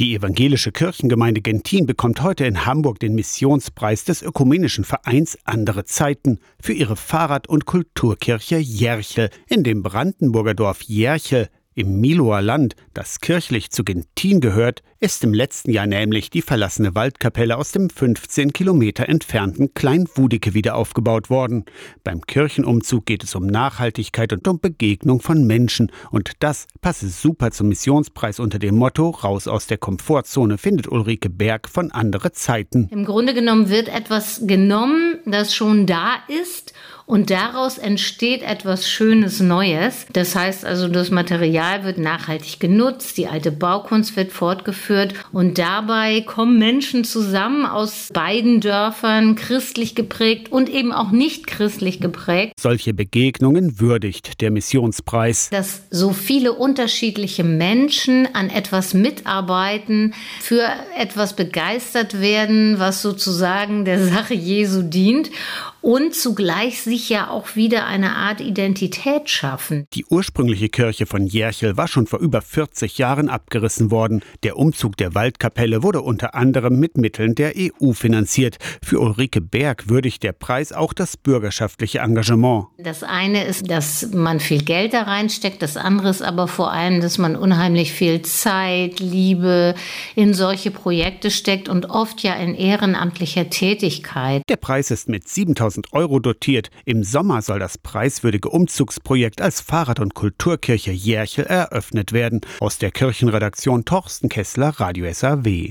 Die evangelische Kirchengemeinde Gentin bekommt heute in Hamburg den Missionspreis des Ökumenischen Vereins Andere Zeiten für ihre Fahrrad- und Kulturkirche Jerchel in dem Brandenburger Dorf Jerchel im Miloer Land, das kirchlich zu Gentin gehört, ist im letzten Jahr nämlich die verlassene Waldkapelle aus dem 15 Kilometer entfernten Kleinwudike wieder aufgebaut worden. Beim Kirchenumzug geht es um Nachhaltigkeit und um Begegnung von Menschen. Und das passe super zum Missionspreis unter dem Motto Raus aus der Komfortzone, findet Ulrike Berg von andere Zeiten. Im Grunde genommen wird etwas genommen, das schon da ist und daraus entsteht etwas Schönes Neues. Das heißt also, das Material wird nachhaltig genutzt, die alte Baukunst wird fortgeführt und dabei kommen Menschen zusammen aus beiden Dörfern, christlich geprägt und eben auch nicht christlich geprägt. Solche Begegnungen würdigt der Missionspreis. Dass so viele unterschiedliche Menschen an etwas mitarbeiten, für etwas begeistert werden, was sozusagen der Sache Jesu dient und zugleich sich ja auch wieder eine Art Identität schaffen. Die ursprüngliche Kirche von Jerchel war schon vor über 40 Jahren abgerissen worden. Der Umzug der Waldkapelle wurde unter anderem mit Mitteln der EU finanziert. Für Ulrike Berg würdigt der Preis auch das bürgerschaftliche Engagement. Das eine ist, dass man viel Geld da reinsteckt, das andere ist aber vor allem, dass man unheimlich viel Zeit, Liebe in solche Projekte steckt und oft ja in ehrenamtlicher Tätigkeit. Der Preis ist mit 7000 1000 Euro dotiert. Im Sommer soll das preiswürdige Umzugsprojekt als Fahrrad- und Kulturkirche Järchel eröffnet werden. Aus der Kirchenredaktion Torsten Kessler, Radio SAW.